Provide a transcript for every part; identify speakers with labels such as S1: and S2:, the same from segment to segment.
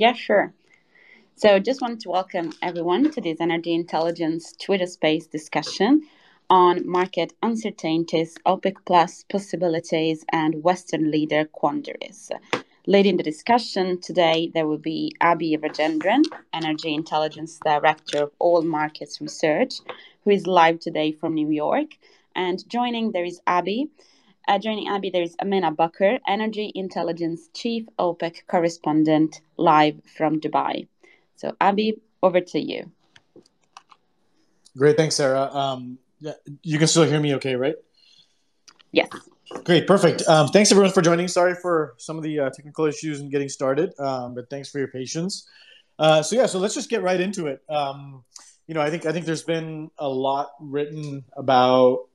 S1: Yeah, sure. So, just want to welcome everyone to this energy intelligence Twitter space discussion on market uncertainties, OPEC Plus possibilities, and Western leader quandaries. Leading the discussion today, there will be Abhi Rajendran, Energy Intelligence Director of All Markets Research, who is live today from New York. And joining there is Abhi. Uh, joining Abhi, there is Amena Bakr, Energy Intelligence Chief OPEC Correspondent, live from Dubai. So, Abhi, over to you.
S2: Great, thanks, Sarah. Um, yeah, you can still hear me okay, right?
S1: Yes.
S2: Great, perfect. Um, thanks everyone for joining. Sorry for some of the uh, technical issues and getting started, um, but thanks for your patience. Uh, so yeah, so let's just get right into it. Um, you know, I think I think there's been a lot written about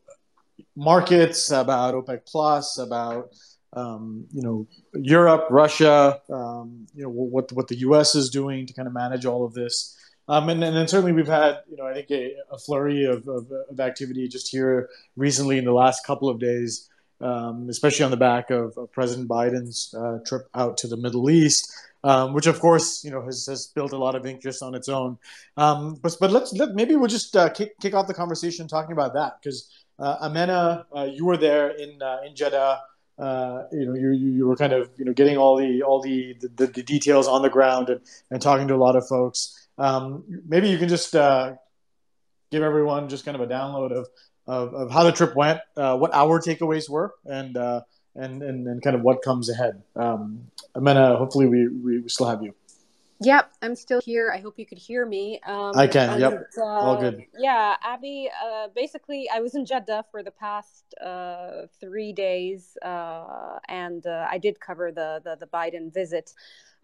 S2: markets, about OPEC Plus, about um, you know Europe, Russia, um, you know what what the U.S. is doing to kind of manage all of this. Um, and, and then certainly we've had, you know, I think a, a flurry of, of, of, activity just here recently in the last couple of days, um, especially on the back of, of President Biden's uh, trip out to the Middle East, um, which of course, you know, has, has built a lot of interest on its own. Um, but but let's let, maybe we'll just uh, kick, kick off the conversation talking about that because Amena, uh, you were there in uh, in Jeddah. Uh, you know, you, you were kind of you know getting all the all the, the, the details on the ground and, and talking to a lot of folks. Um, maybe you can just uh, give everyone just kind of a download of, of, of how the trip went, uh, what our takeaways were, and, uh, and, and, and kind of what comes ahead. Um, Amena, hopefully we, we still have you.
S3: Yep, I'm still here. I hope you could hear me.
S2: Um, I can. And, yep, uh, all good.
S3: Yeah, Abhi. Uh, basically, I was in Jeddah for the past uh, three days, uh, and uh, I did cover the, the the Biden visit.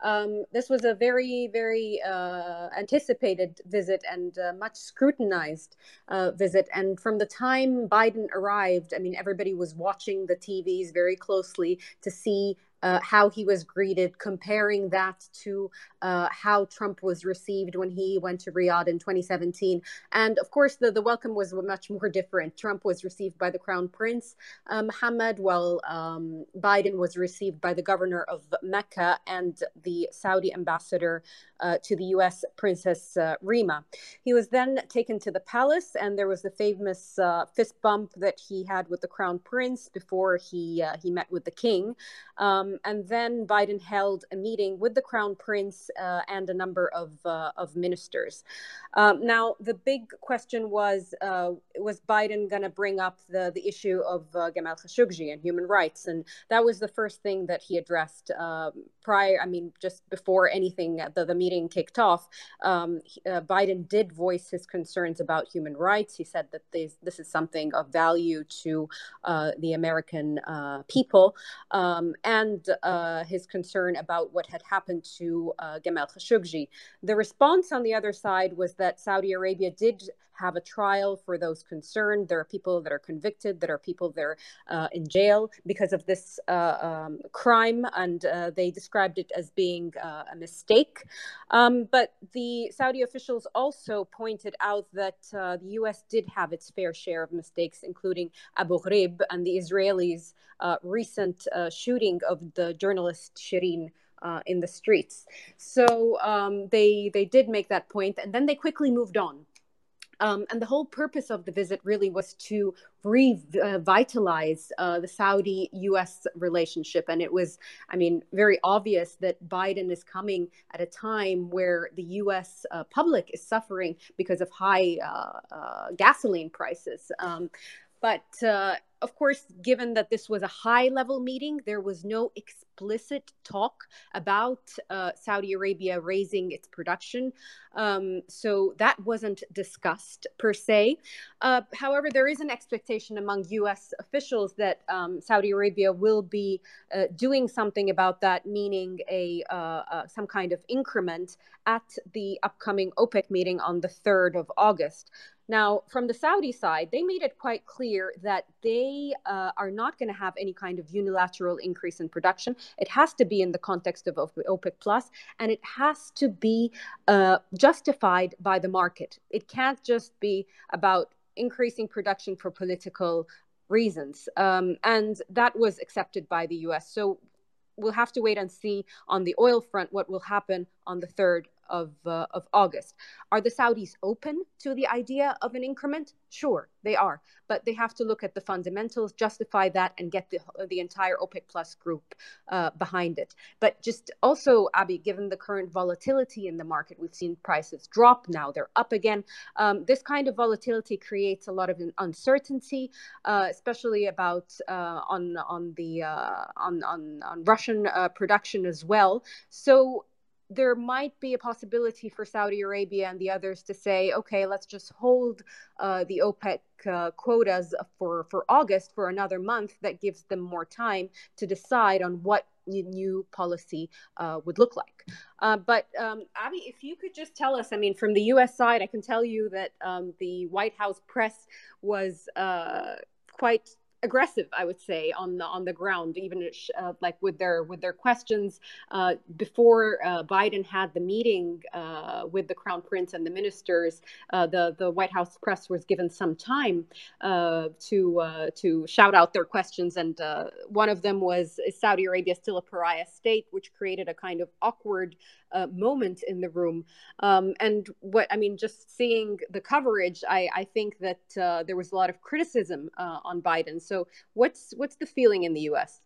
S3: Um, this was a very, very uh, anticipated visit and uh, much scrutinized uh, visit. And from the time Biden arrived, I mean, everybody was watching the TVs very closely to see uh, how he was greeted, comparing that to uh, how Trump was received when he went to Riyadh in 2017. And of course, the, the welcome was much more different. Trump was received by the Crown Prince uh, Mohammed, while um, Biden was received by the governor of Mecca and the Saudi ambassador uh, to the US, Princess uh, Rima. He was then taken to the palace, and there was the famous uh, fist bump that he had with the Crown Prince before he, he met with the king. Um, um, and then Biden held a meeting with the Crown Prince uh, and a number of, uh, of ministers. Um, now, the big question was uh, was Biden going to bring up the, the issue of uh, Gamal Khashoggi and human rights? And that was the first thing that he addressed um, prior, I mean, just before anything, uh, the, the meeting kicked off. Um, uh, Biden did voice his concerns about human rights. He said that this, this is something of value to the American people. Um, and uh, his concern about what had happened to uh, Gamal Khashoggi. The response on the other side was that Saudi Arabia did have a trial for those concerned. There are people that are convicted, there are people that are uh, in jail because of this uh, um, crime, and uh, they described it as being uh, a mistake. Um, but the Saudi officials also pointed out that uh, the U.S. did have its fair share of mistakes, including Abu Ghraib and the Israelis' uh, recent shooting of the journalist Shireen. Uh, in the streets. So um, they they did make that point, and then they quickly moved on um, and the whole purpose of the visit really was to revitalize uh, the Saudi US relationship. And it was, I mean, very obvious that Biden is coming at a time where the US uh, public is suffering because of high uh, uh gasoline prices. Um, but uh, of course, given that this was a high level meeting, there was no explicit talk about uh, Saudi Arabia raising its production. Um, so that wasn't discussed per se. Uh, however, there is an expectation among US officials that um, Saudi Arabia will be uh, doing something about that, meaning a uh, uh, some kind of increment at the upcoming OPEC meeting on the 3rd of August. Now, from the Saudi side, they made it quite clear that they uh, are not going to have any kind of unilateral increase in production. It has to be in the context of OPEC Plus, and it has to be uh, justified by the market. It can't just be about increasing production for political reasons. Um, and that was accepted by the US. So we'll have to wait and see on the oil front what will happen on the 3rd of, uh, of August. Are the Saudis open to the idea of an increment? Sure, they are, but they have to look at the fundamentals, justify that, and get the, the entire OPEC Plus group uh, behind it. But just also, Abhi, given the current volatility in the market, we've seen prices drop. Now they're up again. Um, this kind of volatility creates a lot of uncertainty, uh, especially about uh, on on the uh, on, on on Russian uh, production as well. So there might be a possibility for Saudi Arabia and the others to say, okay, let's just hold uh, the OPEC uh, quotas for, for August for another month. That gives them more time to decide on what new policy uh, would look like. Uh, but um, Abhi, if you could just tell us, I mean, from the U.S. side, I can tell you that um, the White House press was uh, quite aggressive i would say on the on the ground even uh, like with their with their questions uh, before uh, biden had the meeting uh, with the crown prince and the ministers uh, the the white house press was given some time uh, to to shout out their questions. And one of them was is saudi arabia still a pariah state? which created a kind of awkward uh, moment in the room. Um, and what I mean, just seeing the coverage, I, I think that uh, there was a lot of criticism uh, on Biden. So what's what's the feeling in the U.S.?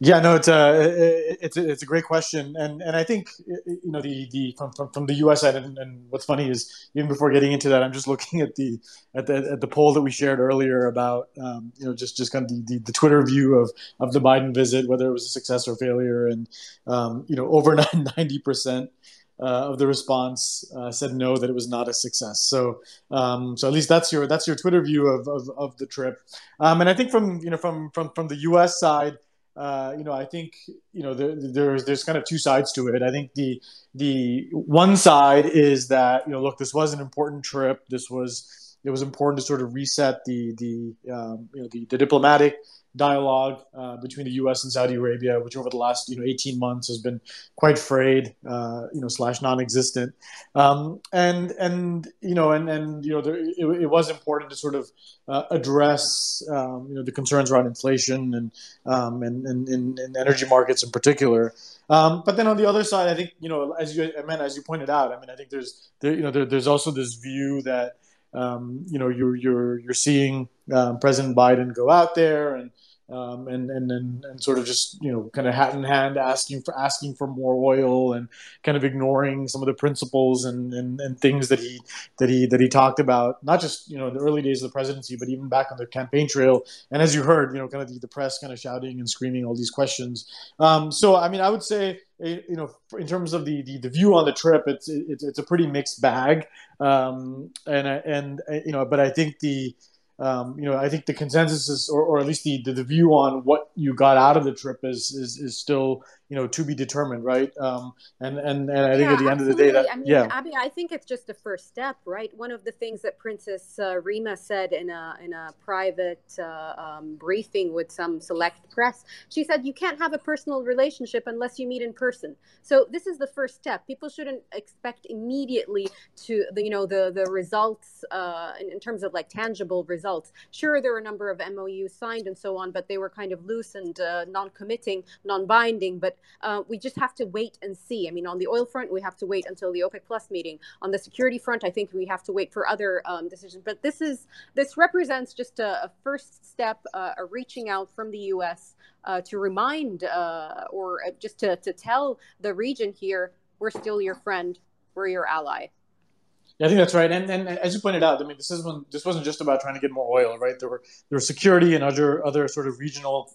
S2: Yeah, no, it's a it's a, it's a great question, and and I think you know the the from from, from the U.S. side, and, and, what's funny is even before getting into that, I'm just looking at the at the at the poll that we shared earlier about um, you know just just kind of the, the, the, Twitter view of of the Biden visit, whether it was a success or failure, and um, you know over ninety percent. Uh, of the response uh, said no that it was not a success. So um, so at least that's your that's your Twitter view of of, of the trip. Um, and I think from you know from from from the U.S. side, uh, you know, I think you know there, there's there's kind of two sides to it. I think the the one side is that you know, look, this was an important trip. This was it was important to sort of reset the the um, you know the, the diplomatic dialogue uh, between the U.S. and Saudi Arabia, which over the last you know 18 months has been quite frayed, uh, you know, slash non-existent, um, and and you know, and and you know, there, it, it, was important to sort of uh, address um, you know the concerns around inflation and um, and, and, and, and energy markets in particular. Um, but then on the other side, I think you know, as you I mean, as you pointed out, I mean, I think there's there, you know there, there's also this view that um, you know you're you're you're seeing um, President Biden go out there and um, and, and, and and sort of just you know kind of hat in hand asking for asking for more oil and kind of ignoring some of the principles and, and, and things that he that he that he talked about. Not just you know in the early days of the presidency but even back on the campaign trail. And as you heard you know kind of the, the press kind of shouting and screaming all these questions. Um, so I mean I would say eh, you know in terms of the, the, the view on the trip it's it's, it's a pretty mixed bag. Um, and and eh, you know but I think the um, you know, I think the consensus is, or, or at least the, the, the view on what you got out of the trip is is, is still you know to be determined right? Um, and and and i think
S3: yeah,
S2: at the end of the day that
S3: I mean,
S2: yeah.
S3: Abhi i think it's just a first step right? One of the things that princess uh, rima said in a in a private uh, um, briefing with some select press she said you can't have a personal relationship unless you meet in person. So this is the first step. People shouldn't expect immediately to the you know the the results uh, in, in terms of like tangible results. Sure there are a number of MOUs signed and so on but they were kind of loose and uh, non-committing non-binding but uh, we just have to wait and see. I mean, on the oil front, we have to wait until the OPEC Plus meeting. On the security front, I think we have to wait for other um, decisions. But this is this represents just a, a first step, uh, a reaching out from the U.S. Uh, to remind uh, or uh, just to, to tell the region here, we're still your friend, we're your ally.
S2: Yeah, I think that's right. And, and as you pointed out, I mean, this isn't this wasn't just about trying to get more oil, right? There were there were security and other other sort of regional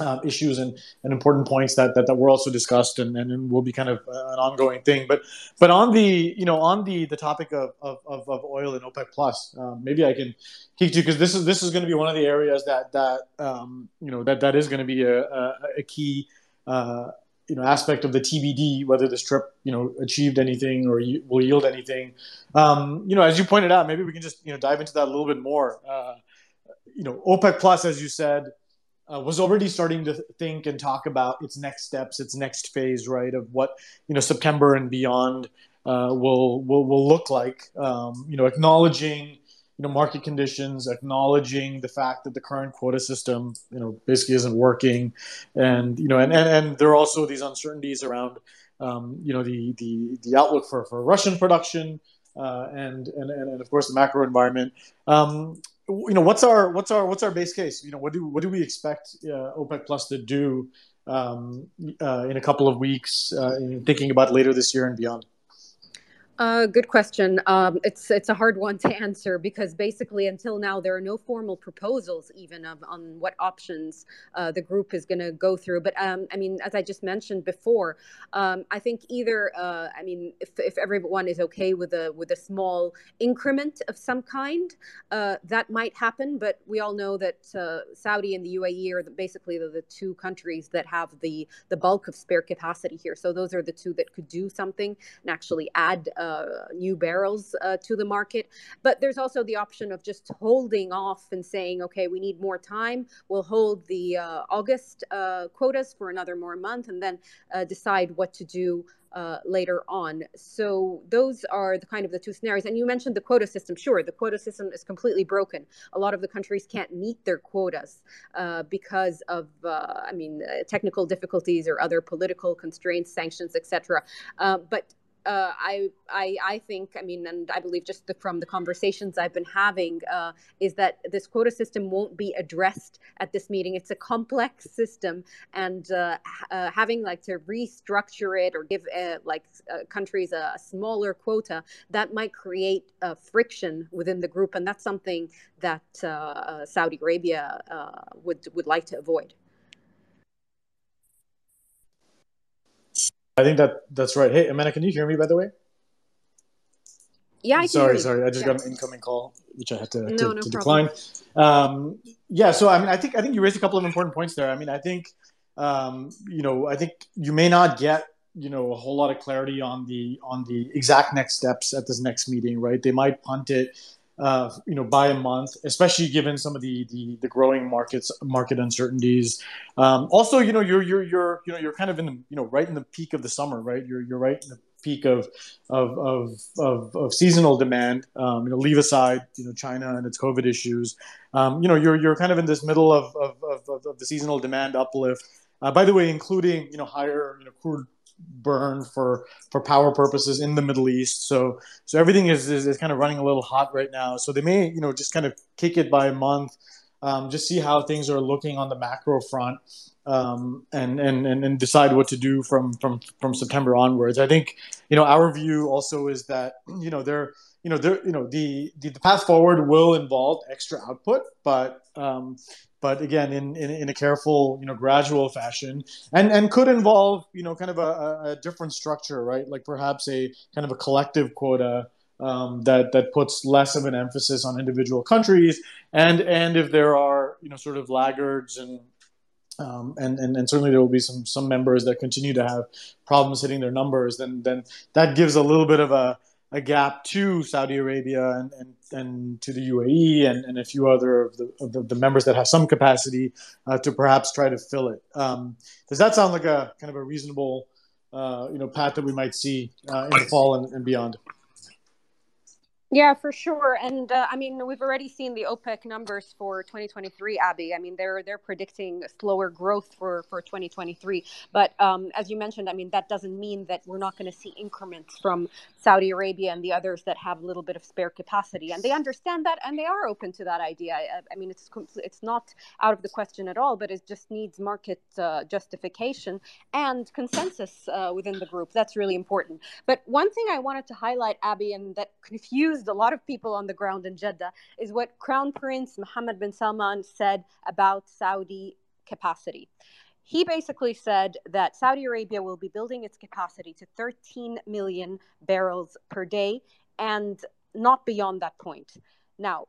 S2: um, issues and, and important points that, that, that were also discussed and, and will be kind of an ongoing thing. But but on the you know on the the topic of, of, of oil and OPEC plus, um, maybe I can kick to because this is this is going to be one of the areas that that um, you know that that is going to be a, a, a key. Uh, you know, aspect of the TBD, whether this trip, you know, achieved anything or will yield anything. Um, you know, as you pointed out, maybe we can just, you know, dive into that a little bit more. Uh, you know, OPEC plus, as you said, uh, was already starting to think and talk about its next steps, its next phase, right, of what you know September and beyond uh, will will will look like. Um, you know, acknowledging you know market conditions, acknowledging the fact that the current quota system you know basically isn't working, and you know and and, and there are also these uncertainties around um, you know the the the outlook for for Russian production. Uh, and, and and of course the macro environment. Um, you know what's our what's our what's our base case? You know what do what do we expect uh, OPEC Plus to do um, uh, in a couple of weeks, uh, thinking about later this year and beyond?
S3: Uh, good question. Um, it's it's a hard one to answer because basically, until now, there are no formal proposals even of on what options uh, the group is going to go through. But um, I mean, as I just mentioned before, um, I think either uh, I mean, if, if everyone is okay with a with a small increment of some kind, uh, that might happen. But we all know that uh, Saudi and the UAE are the, basically the, the two countries that have the the bulk of spare capacity here. So those are the two that could do something and actually add. Uh, uh, new barrels uh, to the market. But there's also the option of just holding off and saying, okay, we need more time. We'll hold the uh, August quotas for another more month and then decide what to do uh, later on. So those are the kind of the two scenarios. And you mentioned the quota system. Sure, the quota system is completely broken. A lot of the countries can't meet their quotas uh, because of, uh, I mean, technical difficulties or other political constraints, sanctions, etc. but uh, I, I, I think, I mean, and I believe just the, from the conversations I've been having, uh, is that this quota system won't be addressed at this meeting. It's a complex system, and uh, uh having like to restructure it or give uh, like uh, countries a, a, smaller quota that might create friction within the group, and that's something that Saudi Arabia would would like to avoid.
S2: I think that that's right. Hey, Amanda, can you hear me by the way?
S3: Yeah, I
S2: sorry, sorry. I just yeah. got an incoming call, which I had to,
S3: no,
S2: to,
S3: no
S2: to decline. Um, yeah, so I mean, I think I think you raised a couple of important points there. I mean, I think um, you know, I think you may not get you know a whole lot of clarity on the on the exact next steps at this next meeting, right? They might punt it uh, you know, by a month, especially given some of the the, the growing markets market uncertainties. Um, also, you know, you're you're you're you know you're kind of in the you know right in the peak of the summer, right? You're you're right in the peak of of of of, of seasonal demand. Um, you know, leave aside you know China and its COVID issues. Um, you know, you're you're kind of in this middle of of, of, of the seasonal demand uplift. Uh, by the way, including you know higher you know crude burn for for power purposes in the Middle East. So so everything is, is, is kind of running a little hot right now. So they may you know just kind of kick it by a month, um, just see how things are looking on the macro front, um, and, and and and decide what to do from from from September onwards. I think you know our view also is that you know they're you know there you know the, the, the path forward will involve extra output, but um, but again in, in, in, a careful you know gradual fashion and and could involve you know kind of a, a different structure right? Like perhaps a kind of a collective quota um, that that puts less of an emphasis on individual countries and and if there are you know sort of laggards and um, and, and and certainly there will be some some members that continue to have problems hitting their numbers then then that gives a little bit of a a gap to Saudi Arabia and, and, and to the UAE and, and a few other of the, of the, the members that have some capacity uh, to perhaps try to fill it. Um, does that sound like a kind of a reasonable uh, you know path that we might see uh, in the fall and, and beyond?
S3: Yeah, for sure. And uh, I mean, we've already seen the OPEC numbers for 2023, Abhi. I mean, they're they're predicting slower growth for for 2023. But um, as you mentioned, I mean, that doesn't mean that we're not going to see increments from Saudi Arabia and the others that have a little bit of spare capacity, and they understand that and they are open to that idea. I, I mean, it's it's not out of the question at all, but it just needs market uh, justification and consensus uh, within the group. That's really important. But one thing I wanted to highlight, Abhi, and that confused a lot of people on the ground in Jeddah is what Crown Prince Mohammed bin Salman said about Saudi capacity. He basically said that Saudi Arabia will be building its capacity to 13 million barrels per day and not beyond that point. Now,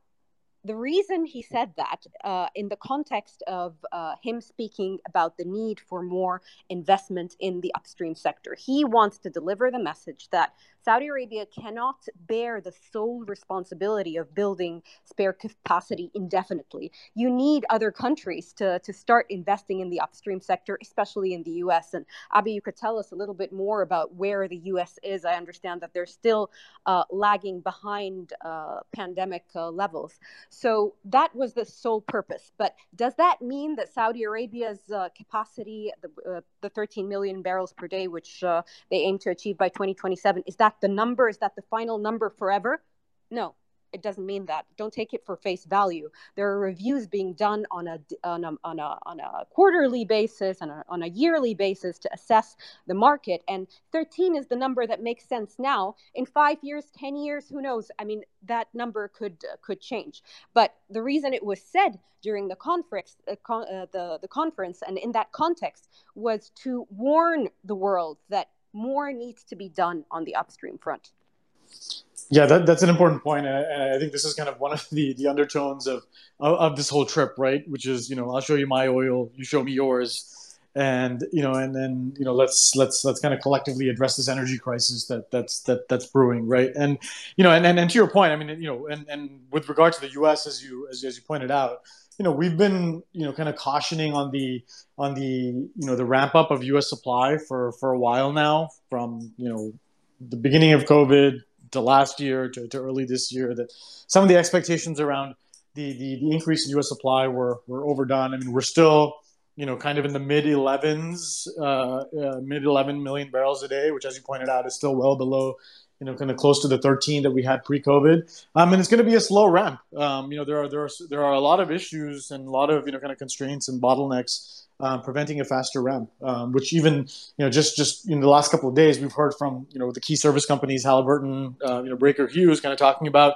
S3: the reason he said that, uh, in the context of uh, him speaking about the need for more investment in the upstream sector, he wants to deliver the message that Saudi Arabia cannot bear the sole responsibility of building spare capacity indefinitely. You need other countries to, to start investing in the upstream sector, especially in the US. And Abhi, you could tell us a little bit more about where the US is. I understand that they're still uh, lagging behind uh, pandemic uh, levels. So that was the sole purpose. But does that mean that Saudi Arabia's uh, capacity, the, uh, the 13 million barrels per day, which uh, they aim to achieve by 2027, is that the number? Is that the final number forever? No, it doesn't mean that. Don't take it for face value. There are reviews being done on a on a on a, on a quarterly basis and on a yearly basis to assess the market. And 13 is the number that makes sense now. In five years, 10 years, who knows? I mean, that number could uh, could change. But the reason it was said during the conference, uh, con- uh, the the conference, and in that context, was to warn the world that more needs to be done on the upstream front.
S2: Yeah, that, that's an important point, and I think this is kind of one of the, the undertones of, of, of this whole trip, right? Which is, you know, I'll show you my oil, you show me yours, and you know, and then you know, let's let's let's kind of collectively address this energy crisis that that's that that's brewing, right? And you know, and and, and to your point, I mean, you know, and and with regard to the U.S. as you as, as you pointed out, you know, we've been you know kind of cautioning on the on the you know the ramp up of U.S. supply for for a while now, from you know the beginning of COVID to last year to, to early this year that some of the expectations around the, the, the increase in U.S. supply were, were overdone. I mean, we're still, you know, kind of in the mid 11s, uh, uh, mid 11 million barrels a day, which, as you pointed out, is still well below, you know, kind of close to the 13 that we had pre-COVID. Um, and it's going to be a slow ramp. Um, you know, there are there are there are a lot of issues and a lot of you know kind of constraints and bottlenecks um, preventing a faster ramp, um, which even you know just just in the last couple of days we've heard from you know the key service companies, Halliburton, uh, you know Baker Hughes, kind of talking about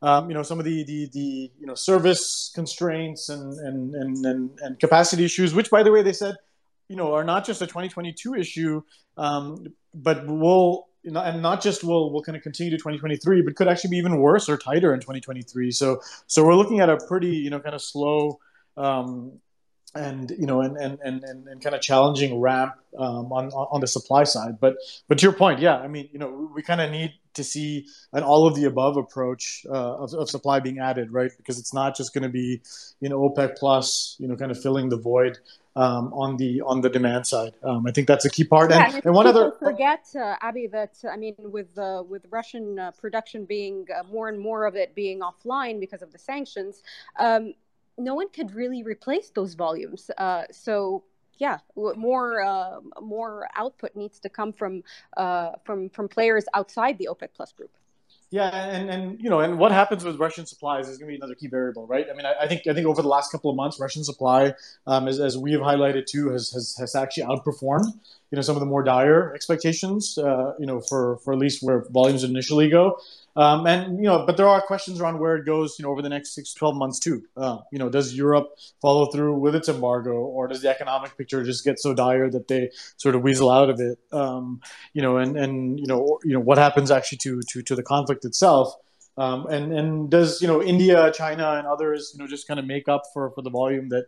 S2: um, you know some of the, the the you know service constraints and and, and and and capacity issues, which by the way they said you know are not just a 2022 issue, um, but will and not just will will kind of continue to 2023, but could actually be even worse or tighter in 2023. So so we're looking at a pretty you know kind of slow um, and you know and and and, and, kind of challenging ramp um, on on the supply side but but to your point yeah i mean you know we kind of need to see an all of the above approach uh, of, of supply being added right because it's not just going to be you know opec plus you know kind of filling the void um, on the on the demand side. Um, I think that's a key part.
S3: Yeah, and, and one other forget, uh, Abhi, that I mean, with uh, with Russian uh, production being uh, more and more of it being offline because of the sanctions, um, no one could really replace those volumes. Uh, so yeah, more uh, more output needs to come from uh, from from players outside the OPEC Plus group.
S2: Yeah, and, and you know, and what happens with Russian supplies is going to be another key variable, right? I mean, I, I, think I think over the last couple of months, Russian supply, um, as, as we have highlighted too, has, has has actually outperformed you know some of the more dire expectations, uh, you know, for for at least where volumes initially go. Um, and you know, but there are questions around where it goes, you know, over the next six to twelve months too. Uh, you know, does Europe follow through with its embargo, or does the economic picture just get so dire that they sort of weasel out of it? Um, you know, and and you know, you know, what happens actually to to to the conflict itself? Um, and and does you know India, China, and others, you know, just kind of make up for for the volume that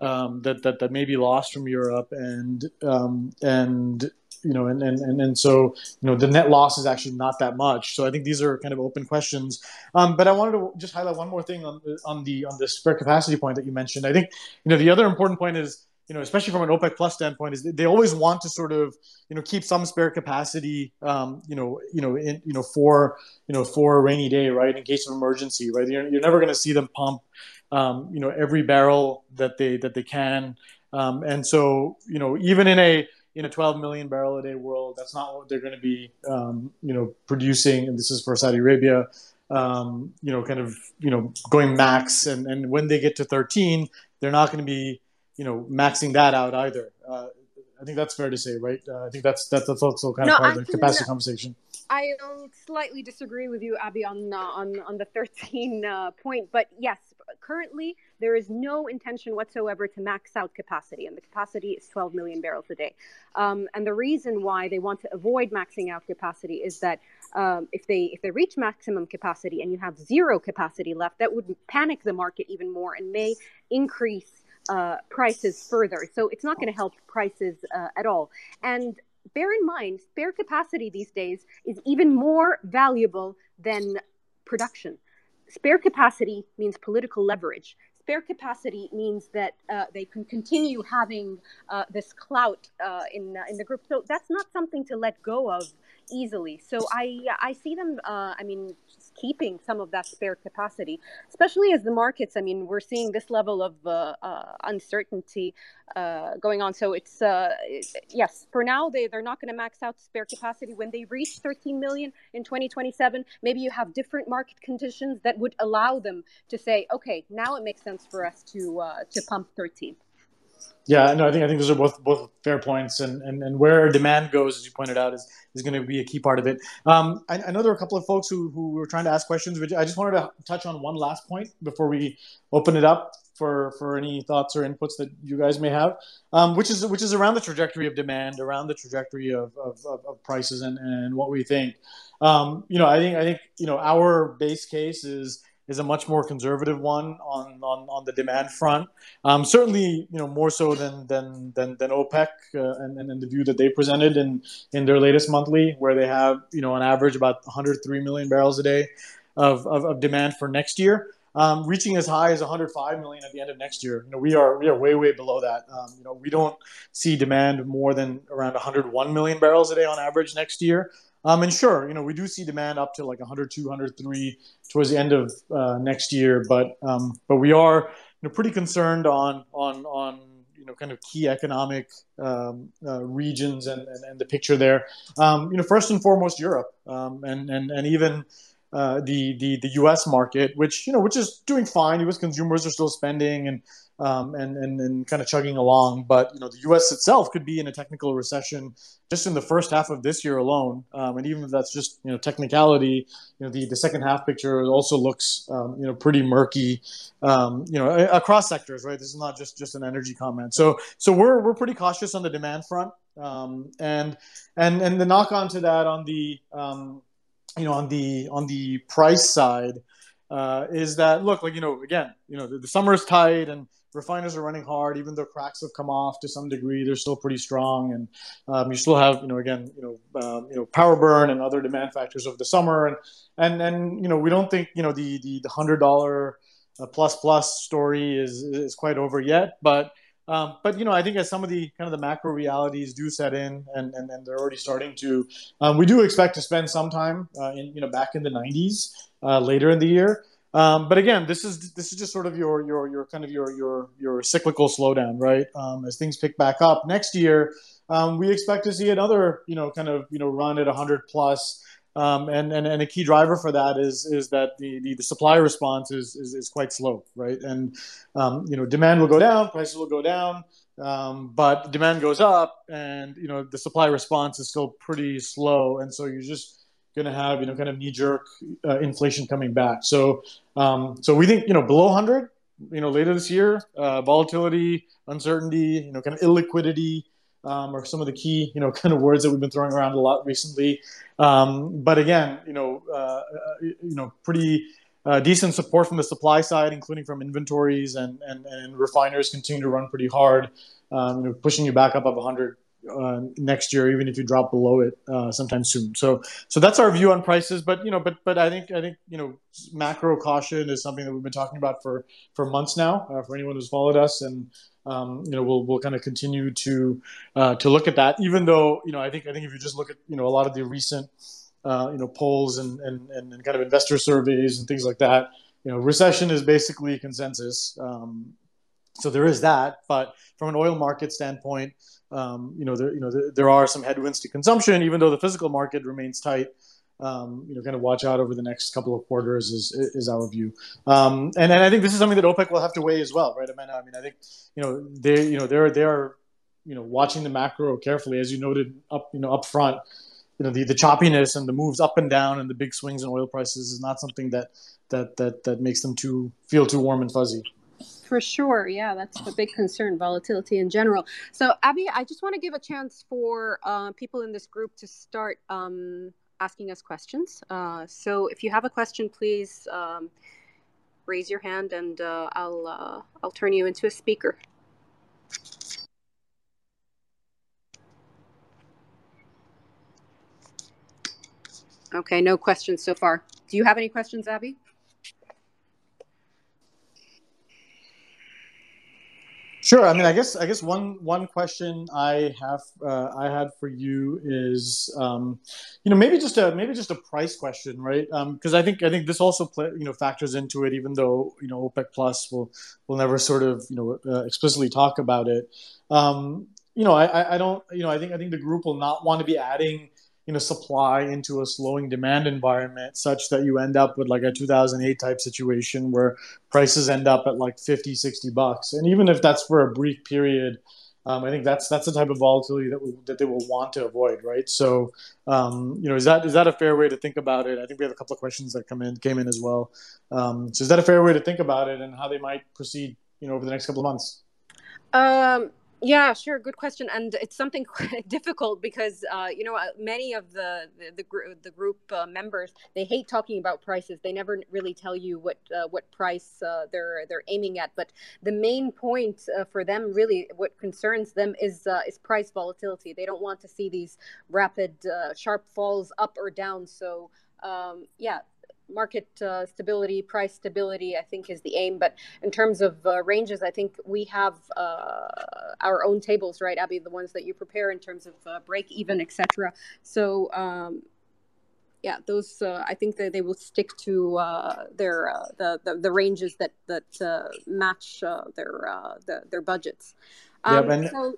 S2: um, that that that may be lost from Europe, and um, and you know, and, and, and, and so, you know, the net loss is actually not that much. So I think these are kind of open questions. Um, but I wanted to just highlight one more thing on on the, on the spare capacity point that you mentioned. I think, you know, the other important point is, you know, especially from an OPEC plus standpoint, is they always want to sort of, you know, keep some spare capacity, um, you know, you know, in, you know, for, you know, for a rainy day, right, in case of emergency, right. You're, you're never going to see them pump, um, you know, every barrel that they that they can, um, and so, you know, even in a in a 12 million barrel a day world, that's not what they're going to be, um, you know, producing. And this is for Saudi Arabia, um, you know, kind of, you know, going max. And, and when they get to 13, they're not going to be, you know, maxing that out either. Uh, I think that's fair to say, right? Uh, I think that's that's, also kind no, of part of the capacity conversation.
S3: I slightly disagree with you, Abhi, on uh, on on the 13 uh, point, but yes, currently there is no intention whatsoever to max out capacity, and the capacity is 12 million barrels a day. Um, and the reason why they want to avoid maxing out capacity is that um, if they if they reach maximum capacity and you have zero capacity left, that would panic the market even more and may increase uh, prices further. So it's not going to help prices uh, at all. And bear in mind, spare capacity these days is even more valuable than production. Spare capacity means political leverage. Spare capacity means that uh, they can continue having uh, this clout uh, in uh, in the group. So that's not something to let go of easily. So I I see them. Uh, I mean, keeping some of that spare capacity, especially as the markets. I mean, we're seeing this level of uh, uh, uncertainty uh, going on. So it's uh, yes, for now they they're not going to max out spare capacity. When they reach 13 million in 2027, maybe you have different market conditions that would allow them to say, okay, now it makes sense for us to uh, to pump 13.
S2: Yeah, no, I think I think those are both both fair points, and and, and where demand goes, as you pointed out, is is going to be a key part of it. Um, I, I, know there are a couple of folks who who were trying to ask questions, which I just wanted to touch on one last point before we open it up for for any thoughts or inputs that you guys may have, um, which is which is around the trajectory of demand, around the trajectory of of, of, of prices, and and what we think. Um, you know, I think I think you know our base case is is a much more conservative one on on, on the demand front. Um, certainly, you know, more so than than than, than OPEC uh, and, and the view that they presented in in their latest monthly, where they have you know on average about 103 million barrels a day of, of, of demand for next year. Um, reaching as high as 105 million at the end of next year. You know, we are we are way way below that. Um, you know, we don't see demand more than around 101 million barrels a day on average next year. Um, and sure, you know, we do see demand up to like 102, 103 towards the end of uh, next year, but um, but we are you know pretty concerned on on on you know kind of key economic um, uh, regions and, and, and the picture there. Um, you know, first and foremost, Europe um, and and and even. Uh, the the the U.S. market, which you know, which is doing fine. U.S. consumers are still spending, and um, and, and, and kind of chugging along. But you know, the U.S. itself could be in a technical recession just in the first half of this year alone. Um, and even if that's just you know technicality, you know, the, the second half picture also looks um, you know pretty murky. Um, you know, across sectors, right? This is not just just an energy comment. So so we're we're pretty cautious on the demand front. Um, and and and the knock on to that on the um, you know on the on the price side uh, is that look like you know again you know the, the summer is tight and refiners are running hard even though cracks have come off to some degree they're still pretty strong. And um, you still have you know again you know um, you know power burn and other demand factors of the summer. And and and you know we don't think you know the the, the hundred dollar uh, plus plus story is is quite over yet. But um, but you know, I think as some of the kind of the macro realities do set in, and, and, and they're already starting to, um, we do expect to spend some time uh, in you know back in the 90s uh, later in the year. Um, but again, this is this is just sort of your your your kind of your your your cyclical slowdown, right? Um, as things pick back up next year, um, we expect to see another you know kind of you know run at 100 plus. Um, and, and, and a key driver for that is is that the, the, the supply response is, is, is quite slow, right? And um, you know demand will go down, prices will go down, um, but demand goes up, and you know the supply response is still pretty slow, and so you just going to have you know kind of knee jerk uh, inflation coming back. So um, so we think you know below 100, you know later this year, uh, volatility, uncertainty, you know kind of illiquidity. Um, are some of the key, you know, kind of words that we've been throwing around a lot recently. Um, but again, you know, uh, uh you know, pretty uh, decent support from the supply side, including from inventories and and, and refiners continue to run pretty hard, um, you know, pushing you back up of 100 uh, next year, even if you drop below it uh, sometime soon. So, so that's our view on prices. But you know, but but I think I think you know, macro caution is something that we've been talking about for for months now. Uh, for anyone who's followed us, and um, you know, we'll we'll kind of continue to uh, to look at that. Even though you know, I think I think if you just look at you know a lot of the recent uh, you know polls and, and and kind of investor surveys and things like that, you know, recession is basically consensus. Um, so there is that, but from an oil market standpoint, um, you know, there, you know, there, there, are some headwinds to consumption, even though the physical market remains tight. Um, you know, kind of watch out over the next couple of quarters is is our view. Um, and and I think this is something that OPEC will have to weigh as well, right? Amanda? I mean, I think you know they you know they're they're you know watching the macro carefully, as you noted up you know up front. You know, the, the choppiness and the moves up and down and the big swings in oil prices is not something that that that that makes them too feel too warm and fuzzy.
S3: For sure. Yeah, that's a big concern, volatility in general. So, Abhi, I just want to give a chance for uh, people in this group to start um, asking us questions. Uh, so, if you have a question, please um, raise your hand and uh, I'll, uh, I'll turn you into a speaker. Okay, no questions so far. Do you have any questions, Abhi?
S2: Sure. I mean, I guess I guess one one question I have uh, I had for you is, um, you know, maybe just a maybe just a price question, right? Because um, I think I think this also play, you know factors into it, even though you know OPEC Plus will will never sort of you know uh, explicitly talk about it. Um, you know, I, I don't you know I think I think the group will not want to be adding you know supply into a slowing demand environment such that you end up with like a 2008 type situation where prices end up at like 50 60 bucks and even if that's for a brief period um, I think that's that's the type of volatility that we, that they will want to avoid, right? So, um, you know, is that is that a fair way to think about it? I think we have a couple of questions that come in came in as well. Um, so, is that a fair way to think about it and how they might proceed, you know, over the next couple of months?
S3: Um, yeah, sure. Good question, and it's something difficult because uh, you know uh, many of the the, the, gr- the group uh, members they hate talking about prices. They never really tell you what uh, what price uh, they're they're aiming at. But the main point uh, for them, really, what concerns them is is price volatility. They don't want to see these rapid, sharp falls up or down. So um, yeah, market uh, stability, price stability, I think is the aim. But in terms of uh, ranges, I think we have uh, our own tables, right, Abhi, the ones that you prepare in terms of uh, break even, etc. So. Um, yeah, those uh, I think that they will stick to uh, their the, the, the ranges that that match their the, their budgets.
S2: Um, yeah, so,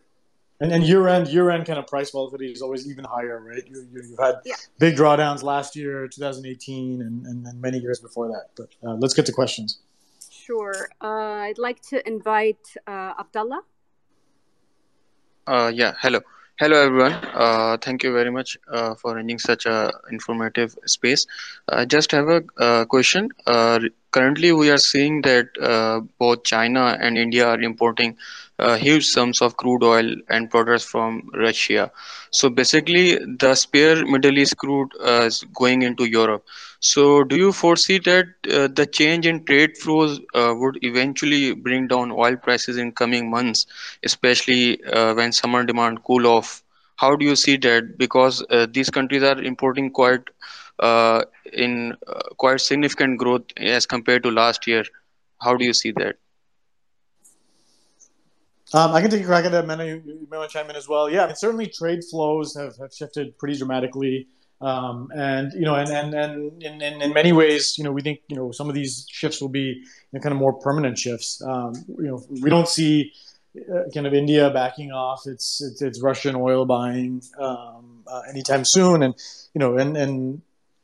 S2: and, and year end, year end kind of price volatility is always even higher, right? You, you, have had yeah. big drawdowns last year, 2018, and, and, and, many years before that. But uh, let's get to questions.
S3: Sure. Uh, I'd like to invite uh, Abdallah.
S4: Uh, yeah, hello. Hello, everyone. Uh, thank you very much uh, for running such a informative space. I just have a uh, question. Uh, currently, we are seeing that uh, both China and India are importing uh, huge sums of crude oil and products from Russia. So basically, the spare Middle East crude is going into Europe. So, do you foresee that the change in trade flows would eventually bring down oil prices in coming months, especially when summer demand cool off? how do you see that because uh, these countries are importing quite uh, in uh, quite significant growth as compared to last year how do you see that
S2: um, I can take a crack at that. Mena, you, you may want to chime in as well. Yeah, I mean, certainly trade flows have, have shifted pretty dramatically. Um, and, you know, and, and, and in, in, in, many ways, you know, we think, you know, some of these shifts will be you know, kind of more permanent shifts. Um, you know, we don't see uh, kind of India backing off its its, its Russian oil buying um, uh, anytime soon, and you know, and and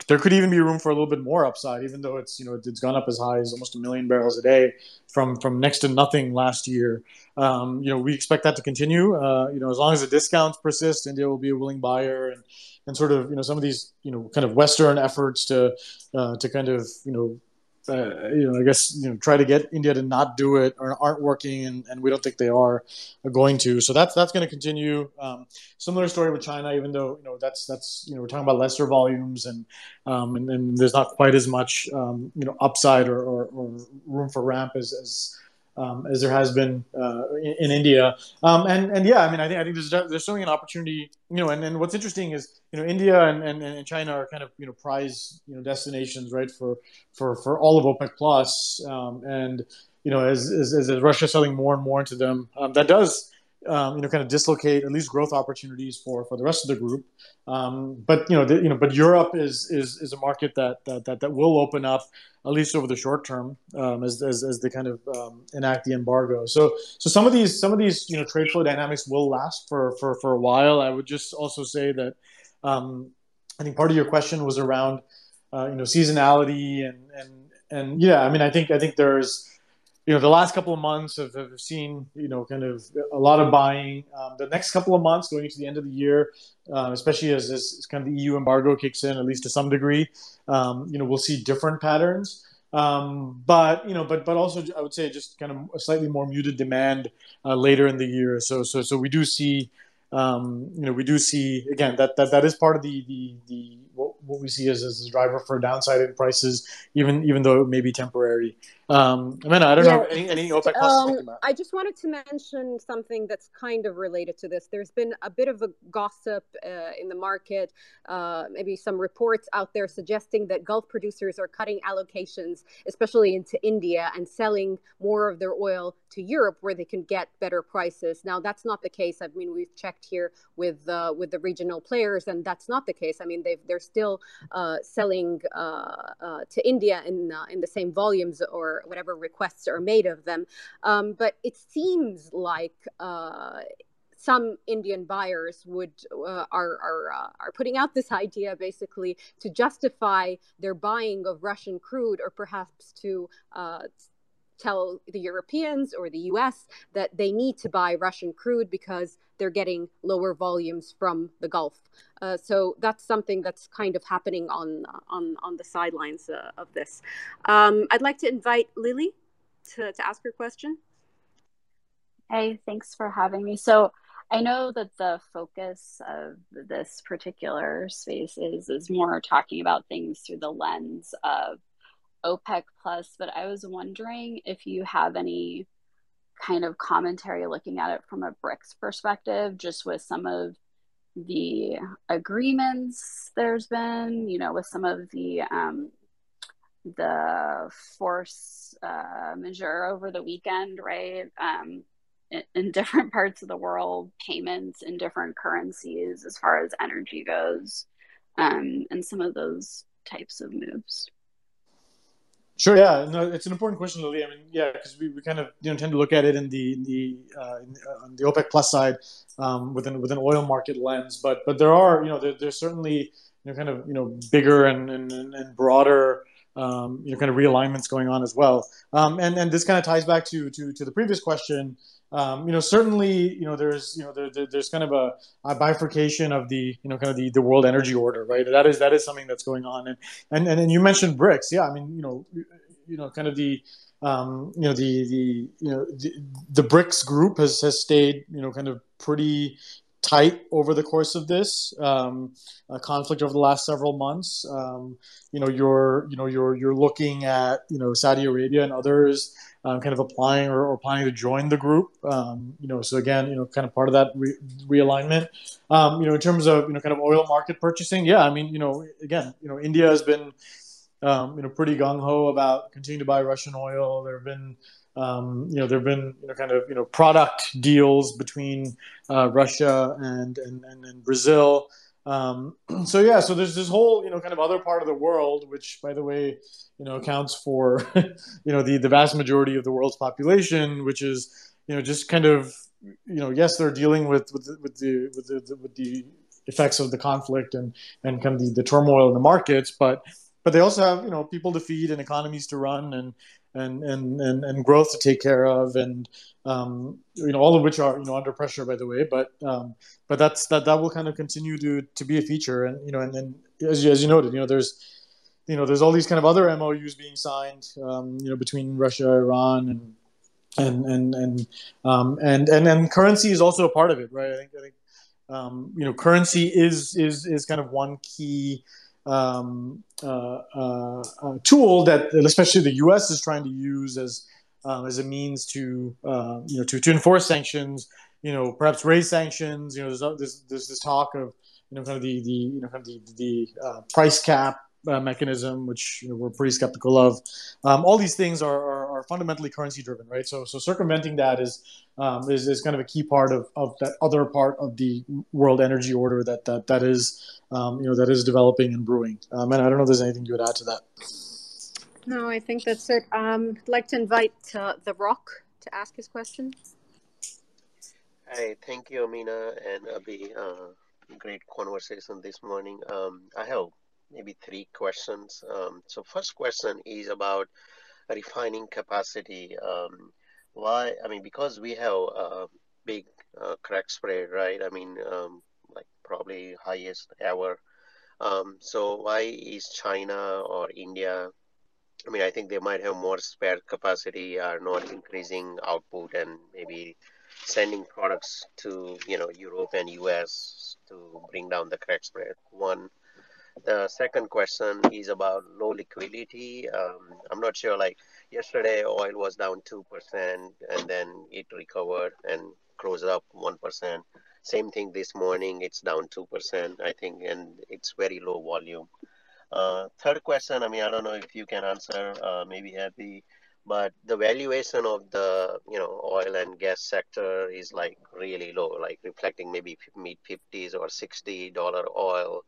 S2: there could even be room for a little bit more upside, even though it's you know it's gone up as high as almost a million barrels a day from from next to nothing last year. Um, you know, we expect that to continue. Uh, you know, as long as the discounts persist, India will be a willing buyer, and and sort of you know some of these you know kind of Western efforts to uh, to kind of you know uh, you know, I guess you know, try to get India to not do it or aren't working, and, and we don't think they are going to. So that's that's going to continue. Um, similar story with China, even though you know that's that's you know we're talking about lesser volumes and um, and, and there's not quite as much um, you know upside or, or, or, room for ramp as, as um, as there has been uh, in, in, India. Um, and and yeah, I mean, I think I think there's there's certainly an opportunity. You know, and, and what's interesting is you know India and, and, and China are kind of you know prize you know destinations right for for for all of OPEC plus. Um, and you know, as, as as Russia selling more and more into them, um, that does um, you know, kind of dislocate at least growth opportunities for for the rest of the group. Um, but you know, the, you know, but Europe is is is a market that that that, that will open up at least over the short term um, as, as as they kind of um, enact the embargo. So so some of these some of these you know trade flow dynamics will last for for for a while. I would just also say that um, I think part of your question was around uh, you know seasonality and and and yeah, I mean, I think I think there's you know the last couple of months have, have seen you know kind of a lot of buying. Um, the next couple of months going into the end of the year, uh, especially as this kind of the EU embargo kicks in, at least to some degree, um, you know we'll see different patterns. Um, but you know, but but also I would say just kind of a slightly more muted demand uh, later in the year. So so so we do see um, you know, we do see again that that, that is part of the the, the what, what we see as, as a driver for downside in prices, even even though it may be temporary. Um, Amanda, I don't yeah. know any, any OPEC
S3: um, I just wanted to mention something that's kind of related to this. There's been a bit of a gossip uh, in the market, uh, maybe some reports out there suggesting that Gulf producers are cutting allocations, especially into India, and selling more of their oil to Europe where they can get better prices. Now that's not the case. I mean, we've checked here with uh, with the regional players, and that's not the case. I mean, they they're still uh, selling uh, uh, to India in in the same volumes or whatever requests are made of them. Um, but it seems like uh, some Indian buyers would uh, are are uh, are putting out this idea basically to justify their buying of Russian crude, or perhaps to uh, tell the Europeans or the US that they need to buy Russian crude because they're getting lower volumes from the Gulf. Uh, so that's something that's kind of happening on on on the sidelines uh, of this. Um, I'd like to invite Lily to, to ask her question.
S5: Hey, thanks for having me. So I know that the focus of this particular space is is more talking about things through the lens of OPEC plus, but I was wondering if you have any kind of commentary looking at it from a BRICS perspective, just with some of the agreements there's been, you know, with some of the um, the force uh, majeure over the weekend, right? Um, in, in different parts of the world, payments in different currencies as far as energy goes, um, and some of those types of moves.
S2: Sure. Yeah. No, it's an important question, Lily. I mean, yeah, because we, we kind of you know tend to look at it in the in the uh, in, uh, on the OPEC plus side um, with an with an oil market lens, but but there are you know there, there's certainly you know kind of you know bigger and and, and broader um, you know kind of realignments going on as well. Um, and and this kind of ties back to to to the previous question. Um, you know, certainly, you know, there's, you know, there, there, there's kind of a, a, bifurcation of the, you know, kind of the, the world energy order, right? That is, that is something that's going on. And, and, and, and you mentioned BRICS. Yeah. I mean, you know, you know, kind of the, um, you know, the, the, you know, the, the BRICS group has, has stayed, you know, kind of pretty tight over the course of this um, conflict over the last several months. Um, you know, you're you know you're you're looking at you know Saudi Arabia and others um, kind of applying or, or, planning to join the group. Um, you know, so again, you know, kind of part of that re- realignment. Um, you know, in terms of you know kind of oil market purchasing, yeah, I mean, you know, again, you know, India has been um, you know pretty gung ho about continuing to buy Russian oil. There have been um, you know, there have been you know kind of you know product deals between uh, Russia and and, and, and Brazil. Um, so yeah, so there's this whole you know kind of other part of the world, which by the way, you know accounts for you know the the vast majority of the world's population, which is you know just kind of you know yes they're dealing with with the, with the with the, with the effects of the conflict and and kind of the, the turmoil in the markets, but but they also have you know people to feed and economies to run and and and and, and growth to take care of, and um, you know all of which are you know under pressure by the way. But um, but that's that that will kind of continue to to be a feature, and you know and, and as you, as you noted, you know there's you know there's all these kind of other MOUs being signed, um, you know between Russia, Iran, and and and and um, and and and currency is also a part of it, right? I think I think um, you know currency is is is kind of one key um, tool that especially the U.S. is trying to use as um, as a means to uh, you know to, to enforce sanctions. You know, perhaps raise sanctions. You know, there's there's, there's this talk of you know kind of the the you know kind of the the uh, price cap uh, mechanism, which you know, we're pretty skeptical of. Um, all these things are, are, are, fundamentally currency driven, right? So, so circumventing that is, um, is, is kind of a key part of, of that other part of the world energy order that that, that is um, you know that is developing and brewing. Um, and I don't know if there's anything you would add to that.
S3: No, I think that's it. Um, I'd like to invite uh, the Rock to ask his question.
S6: Hey, thank you, Amena and Abhi. Uh, great conversation this morning. Um, I have maybe three questions. Um, so first question is about refining capacity. Um, why? I mean, because we have a big uh, crack spread, right? I mean, um, like probably highest ever. Um, so why is China or India I mean, I think they might have more spare capacity, are not increasing output, and maybe sending products to you know Europe and US to bring down the crack spread. One. The second question is about low liquidity. Um, I'm not sure. Like yesterday, oil was down two percent, and then it recovered and closed up one percent. Same thing this morning. It's down two percent, I think, and it's very low volume. Uh, third question. I mean, I don't know if you can answer. Uh, maybe happy but the valuation of the you know oil and gas sector is like really low like reflecting maybe mid 50s or 60 dollar oil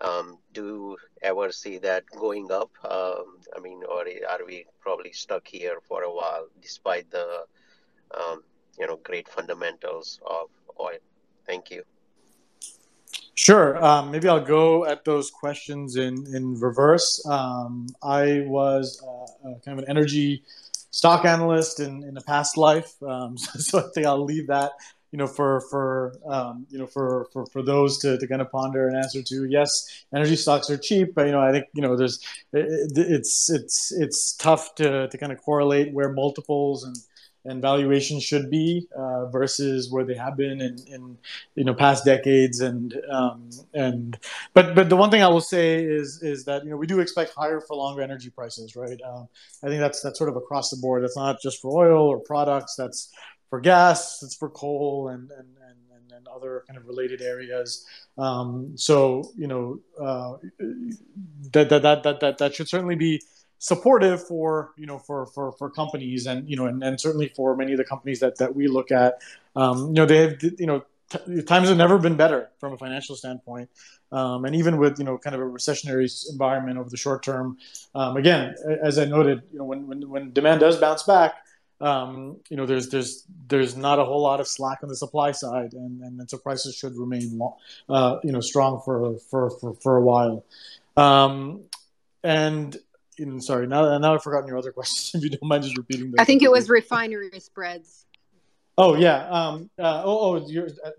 S6: um, do you ever see that going up um, i mean or are we probably stuck here for a while despite the um, you know great fundamentals of oil thank you
S2: Sure. Um, maybe I'll go at those questions in, in reverse. Um, I was uh, kind of an energy stock analyst in, in a past life, um, so, so, I think I'll leave that you know for for um, you know for, for for those to, to kind of ponder and answer to. Yes, energy stocks are cheap, but you know I think you know there's it, it's it's it's tough to to kind of correlate where multiples and and valuation should be uh, versus where they have been in, in you know past decades. And um, and but but the one thing I will say is is that you know we do expect higher for longer energy prices right? Um, I think that's that's sort of across the board. That's not just for oil or products. That's for gas it's for coal and and, and, and other kind of related areas. Um, so you know uh, that, that that that that should certainly be supportive for you know for for for companies and you know and, and certainly for many of the companies that that we look at. Um, you know they have you know t- times have never been better from a financial standpoint. Um, and even with you know kind of a recessionary environment over the short term um, again as i noted you know when when, when demand does bounce back um, you know there's there's there's not a whole lot of slack on the supply side and and, so prices should remain long, uh, you know strong for for for, for a while um, and in, sorry, now now I've forgotten your other question. If you don't mind just repeating
S3: that. I think it was refinery spreads.
S2: Oh yeah. Um, uh, oh, oh your, uh,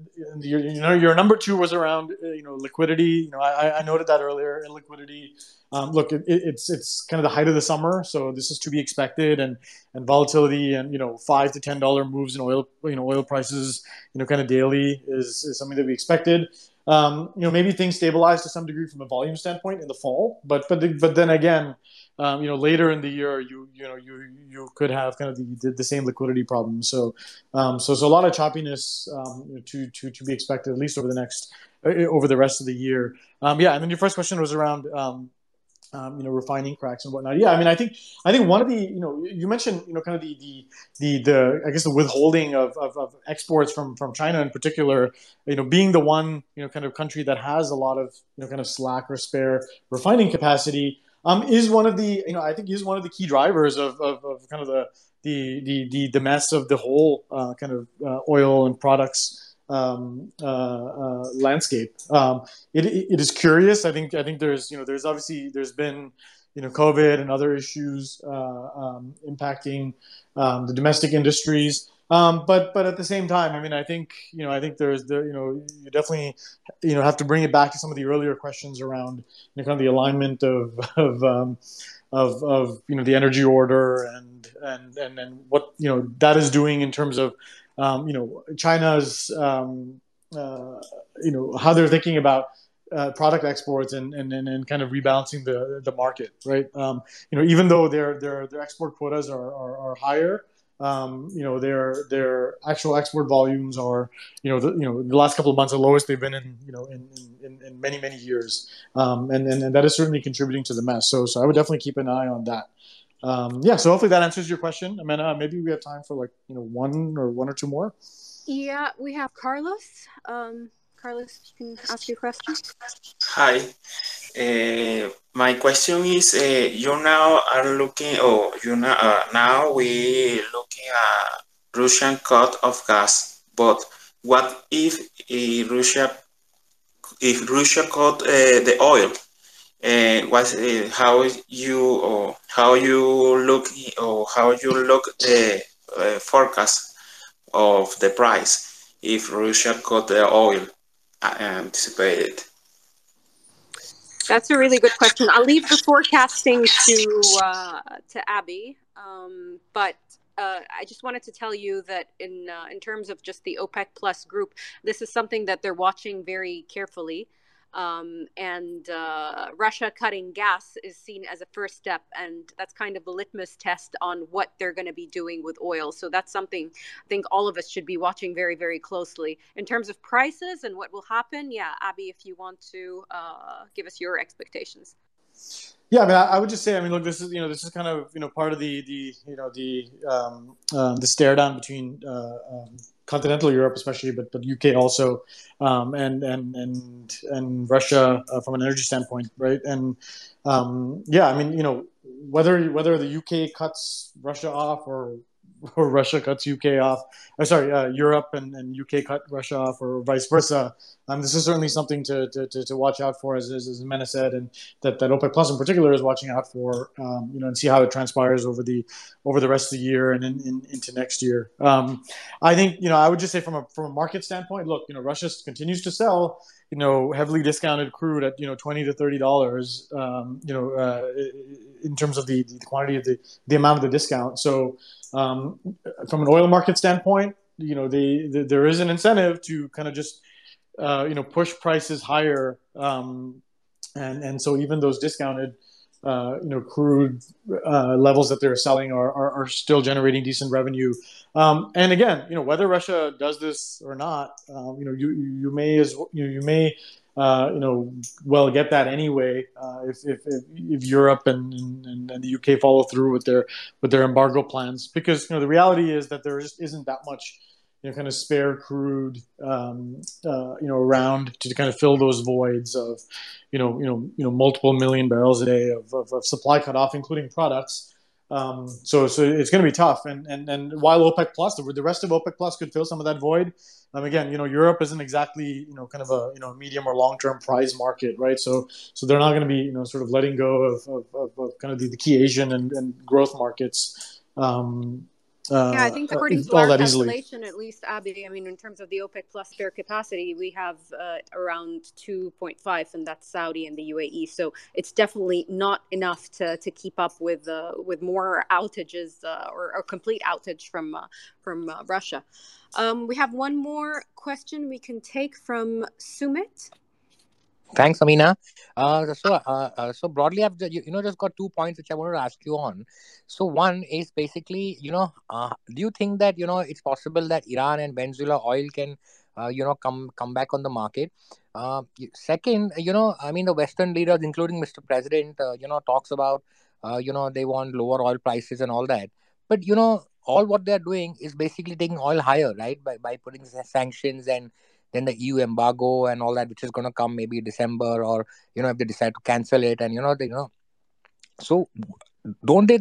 S2: your, you know, your number two was around uh, you know liquidity. You know, I, I noted that earlier. In liquidity, um, look, it, it's it's kind of the height of the summer, so this is to be expected, and and volatility and you know five to ten dollar moves in oil, you know, oil prices, you know, kind of daily is, is something that we expected. Um, you know, maybe things stabilize to some degree from a volume standpoint in the fall, but but the, but then again, um, you know, later in the year, you you know you you could have kind of the, the same liquidity problem. So um, so so a lot of choppiness um, to to to be expected at least over the next uh, over the rest of the year. Um, yeah, and then your first question was around um, um, you know, refining cracks and whatnot. Yeah, I mean, I think I think one of the you know you mentioned you know kind of the the the, the I guess the withholding of, of, of, exports from from China in particular. You know, being the one you know kind of country that has a lot of you know kind of slack or spare refining capacity um, is one of the you know I think is one of the key drivers of, of, of kind of the the the the, the mess of the whole uh, kind of uh, oil and products um, uh, uh, landscape. Um, it, it is curious. I think I think there's you know there's obviously there's been you know COVID and other issues uh, um, impacting um, the domestic industries. Um, but but at the same time, I mean, I think you know I think there's the you know you definitely you know have to bring it back to some of the earlier questions around you know, kind of the alignment of of um, of, of you know the energy order and and and and what you know that is doing in terms of um, you know, China's, um, uh, you know, how they're thinking about uh, product exports and, and, and, kind of rebalancing the, the market, right? Um, you know, even though their, their, their export quotas are, are, are higher, um, you know, their, their actual export volumes are, you know, the, you know, the last couple of months are the lowest they've been in, you know, in, in, in many, many years. Um, and, and, and that is certainly contributing to the mess. So, so I would definitely keep an eye on that um, yeah, so hopefully that answers your question. Amanda, maybe we have time for like, you know, one or one or two more.
S3: Yeah, we have Carlos. Um, Carlos, you can ask your question.
S7: Hi. Uh, my question is, uh, you now are looking, oh, you now, uh, now we looking at Russian cut of gas, but what if Russia, if Russia cut uh, the oil? what how you or how you look or how you look the forecast of the price if Russia cut the oil anticipated.
S3: That's a really good question. I'll leave the forecasting to uh, to Abhi, um, but uh, I just wanted to tell you that in uh, in terms of just the OPEC Plus group, this is something that they're watching very carefully. Um, and uh, Russia cutting gas is seen as a first step, and that's kind of the litmus test on what they're going to be doing with oil. So that's something I think all of us should be watching very, very closely. In terms of prices and what will happen, yeah, Abhi, if you want to uh, give us your expectations.
S2: Yeah, I mean, I, would just say, I mean, look, this is you know, this is kind of you know part of the the you know the um, uh, the stare down between uh, um, continental Europe, especially, but but UK also, um, and and and and Russia uh, from an energy standpoint, right? And um, yeah, I mean, you know, whether whether the UK cuts Russia off or or Russia cuts UK off. Oh, sorry, uh, Europe and, and UK cut Russia off, or vice versa. Um, this is certainly something to, to, to, to watch out for, as, as, as Mena said, and that, that OPEC Plus in particular is watching out for, um, you know, and see how it transpires over the over the rest of the year and in, in, into next year. Um, I think, you know, I would just say from a from a market standpoint, look, you know, Russia continues to sell you know heavily discounted crude at you know twenty to thirty dollars. Um, you know, uh, in terms of the, the quantity of the the amount of the discount. So um, from an oil market standpoint, you know, the, the, there is an incentive to kind of just uh, you know push prices higher, um, and and so even those discounted uh, you know crude uh, levels that they're selling are, are, are still generating decent revenue. Um, and again, you know whether Russia does this or not, um, you know you you may as you you may uh, you know well get that anyway uh, if, if, if, Europe and, and, and, the UK follow through with their with their embargo plans because you know the reality is that there just isn't that much you know, kind of spare crude, um, uh, you know, around to kind of fill those voids of, you know, you know, you know, multiple million barrels a day of, of, of supply cut off, including products. Um, so, so it's going to be tough. And, and, and while OPEC plus, the, rest of OPEC plus could fill some of that void. Um, again, you know, Europe isn't exactly, you know, kind of a, you know, medium or long-term prize market, right? So, so they're not going to be, you know, sort of letting go of, of, of, of kind of the, the, key Asian and, and growth markets. Um,
S3: uh, yeah, I think according to our calculation, at least, Abhi, I mean, in terms of the OPEC plus spare capacity, we have uh, around 2.5, and that's Saudi and the UAE. So it's definitely not enough to, to keep up with uh, with more outages uh, or, or complete outage from uh, from uh, Russia. Um, we have one more question we can take from Sumit.
S8: Thanks, Amena. Uh, so, uh, uh, so broadly, I've you, you know just got two points which I wanted to ask you on. So, one is basically, you know, uh, do you think that you know it's possible that Iran and Venezuela oil can, uh, you know, come come back on the market? Second, you know, I mean, the Western leaders, including Mr. President, you know, talks about, you know, they want lower oil prices and all that. But you know, all what they're doing is basically taking oil higher, right? By by putting sanctions and then the EU embargo and all that, which is going to come maybe December or you know if they decide to cancel it, and you know they you know, so don't they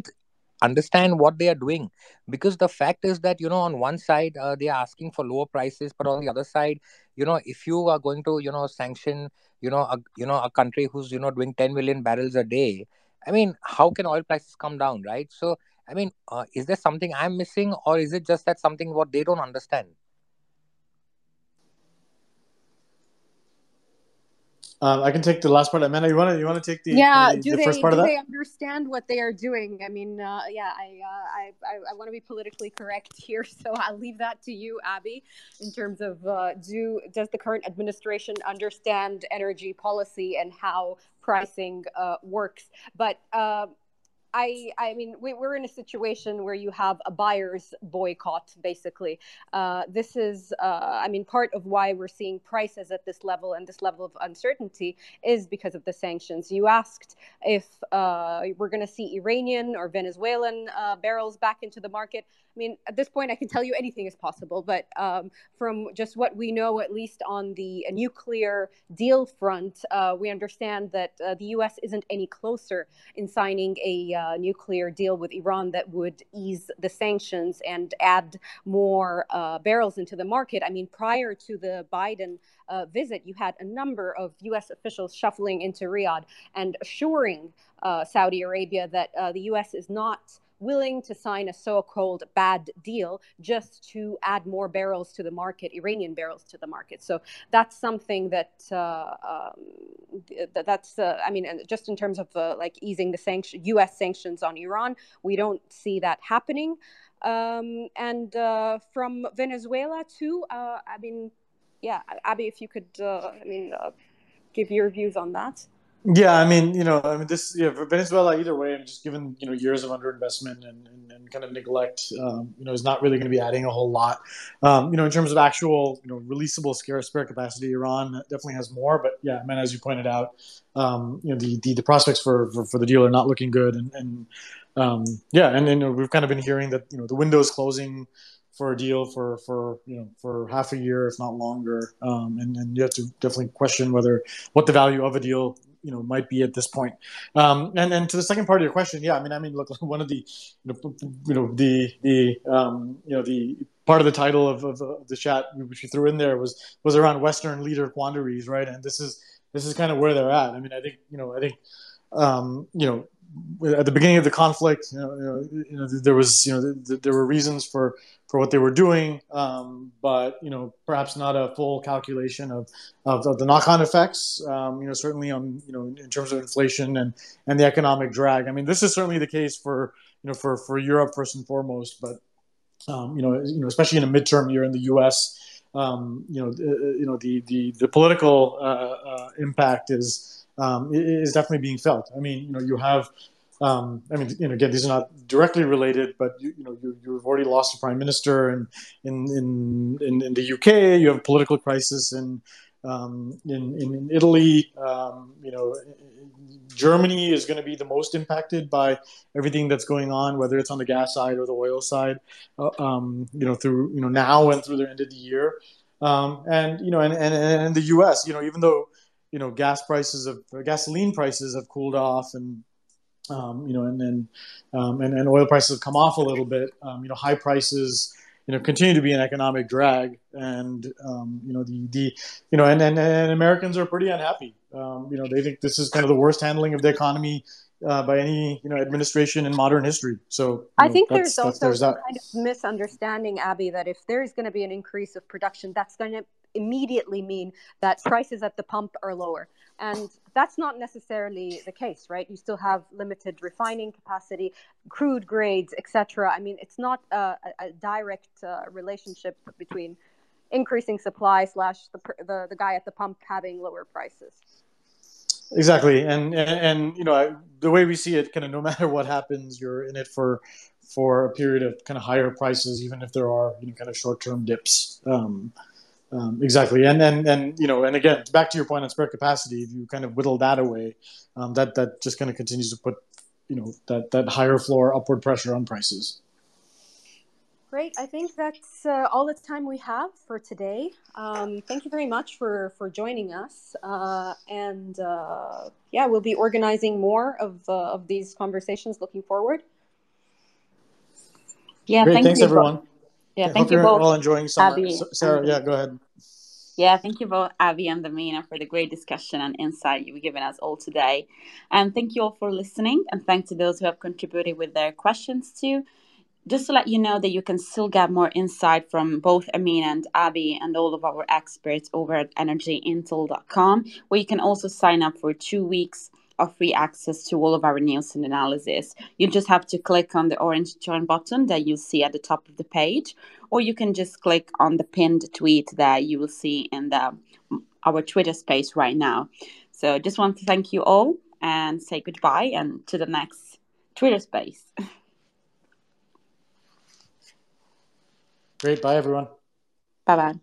S8: understand what they are doing? Because the fact is that you know on one side uh, they are asking for lower prices, but on the other side, you know if you are going to you know sanction you know a you know a country who's you know doing 10 million barrels a day, I mean how can oil prices come down, right? So I mean, uh, is there something I'm missing, or is it just that something what they don't understand?
S2: Um, I can take the last part. Amanda, you want to you want to take the
S3: yeah?
S2: The,
S3: do
S2: the
S3: they
S2: first part
S3: do
S2: of that?
S3: they understand what they are doing? I mean, uh, yeah, I, uh, I I, I want to be politically correct here, so I'll leave that to you, Abhi. In terms of uh, do does the current administration understand energy policy and how pricing uh, works? But uh, I, I mean, we, are in a situation where you have a buyer's boycott, basically. Uh, this is, uh, I mean, part of why we're seeing prices at this level and this level of uncertainty is because of the sanctions. You asked if uh, we're going to see Iranian or Venezuelan uh, barrels back into the market. I mean, at this point, I can tell you anything is possible, but um, from just what we know, at least on the nuclear deal front, uh, we understand that uh, the U.S. isn't any closer in signing a uh, nuclear deal with Iran that would ease the sanctions and add more uh, barrels into the market. I mean, prior to the Biden uh, visit, you had a number of U.S. officials shuffling into Riyadh and assuring uh, Saudi Arabia that the U.S. is not willing to sign a so-called bad deal just to add more barrels to the market, Iranian barrels to the market. So that's something that uh, um, that's uh, I mean, just in terms of uh, like easing the sanction, U.S. sanctions on Iran, we don't see that happening. Um, and uh, from Venezuela too, uh, I mean, yeah, Abhi, if you could, uh, I mean, give your views on that.
S2: Yeah, I mean, you know, I mean, this yeah, Venezuela either way, and just given you know years of underinvestment and, and, and kind of neglect, um, you know, is not really going to be adding a whole lot. Um, you know, in terms of actual you know releasable spare spare capacity, Iran definitely has more. But yeah, I mean, as you pointed out, um, you know, the, the, the prospects for, for, for the deal are not looking good, and, and um, yeah, and then we've kind of been hearing that you know the window is closing for a deal for for you know for half a year if not longer um, and, and you have to definitely question whether what the value of a deal you know might be at this point. Um, and and to the second part of your question, yeah, I mean, I mean, look, one of the you know, you know the the um, you know the part of the title of, of, of, the chat which you threw in there was was around Western leader quandaries, right? And this is this is kind of where they're at. I mean, I think you know, I think um, you know at the beginning of the conflict, you know, you know, there was, you know, there were reasons for for what they were doing, um, but you know, perhaps not a full calculation of of, of the knock-on effects. Um, you know, certainly on you know in terms of inflation and and the economic drag. I mean, this is certainly the case for you know for for Europe first and foremost, but um, you know, you know, especially in a midterm year in the U.S. Um, you know, uh, you know, the the the political uh, uh, impact is um, is definitely being felt. I mean, you know, you have, um, I mean, you know, again, these are not directly related, but you, you know, you, you've already lost a prime minister, and in, in in in the UK, you have a political crisis, and um, in, in, in Italy, um, you know, Germany is going to be the most impacted by everything that's going on, whether it's on the gas side or the oil side, uh, um, you know, through you know now and through the end of the year. Um, and you know, and, and, and the U.S. You know, even though you know gas prices of gasoline prices have cooled off and um, you know and then um, and, and oil prices have come off a little bit. Um, you know high prices you know continue to be an economic drag and um, you know the the you know and, and, and Americans are pretty unhappy. Um, you know they think this is kind of the worst handling of the economy uh, by any you know administration in modern history. So
S3: I
S2: know,
S3: think there's also there's some kind of misunderstanding, Abhi, that if there is going to be an increase of production, that's going to immediately mean that prices at the pump are lower. And that's not necessarily the case, right? You still have limited refining capacity, crude grades, etc. I mean, it's not a, a direct uh, relationship between increasing supply slash the, the the guy at the pump having lower prices.
S2: Exactly, and, and and you know the way we see it, kind of no matter what happens, you're in it for for a period of kind of higher prices, even if there are you know kind of short term dips. Um, um, exactly, and and and you know, and again, back to your point on spare capacity, if you kind of whittle that away, um, that that just kind of continues to put you know that that higher floor upward pressure on prices.
S3: Great. I think that's uh, all the time we have for today. Um, thank you very much for for joining us, uh, and uh, yeah, we'll be organizing more of uh, of these conversations looking forward.
S1: Yeah,
S2: Great. Thanks,
S1: you
S2: everyone.
S1: Yeah,
S2: Hope
S1: thank you
S2: you're
S1: both.
S2: all enjoying summer.
S1: Abhi
S2: S- Sarah, yeah, go ahead.
S1: Yeah, thank you both, Abhi and Amena, for the great discussion and insight you've given us all today. And thank you all for listening. And thanks to those who have contributed with their questions too. Just to let you know that you can still get more insight from both Amena and Abhi and all of our experts over at energyintel.com, where you can also sign up for two weeks of free access to all of our news and analysis. You just have to click on the orange join button that you see at the top of the page, or you can just click on the pinned tweet that you will see in the our Twitter space right now. So just want to thank you all and say goodbye and to the next Twitter space.
S2: Great. Bye, everyone.
S1: bye bye.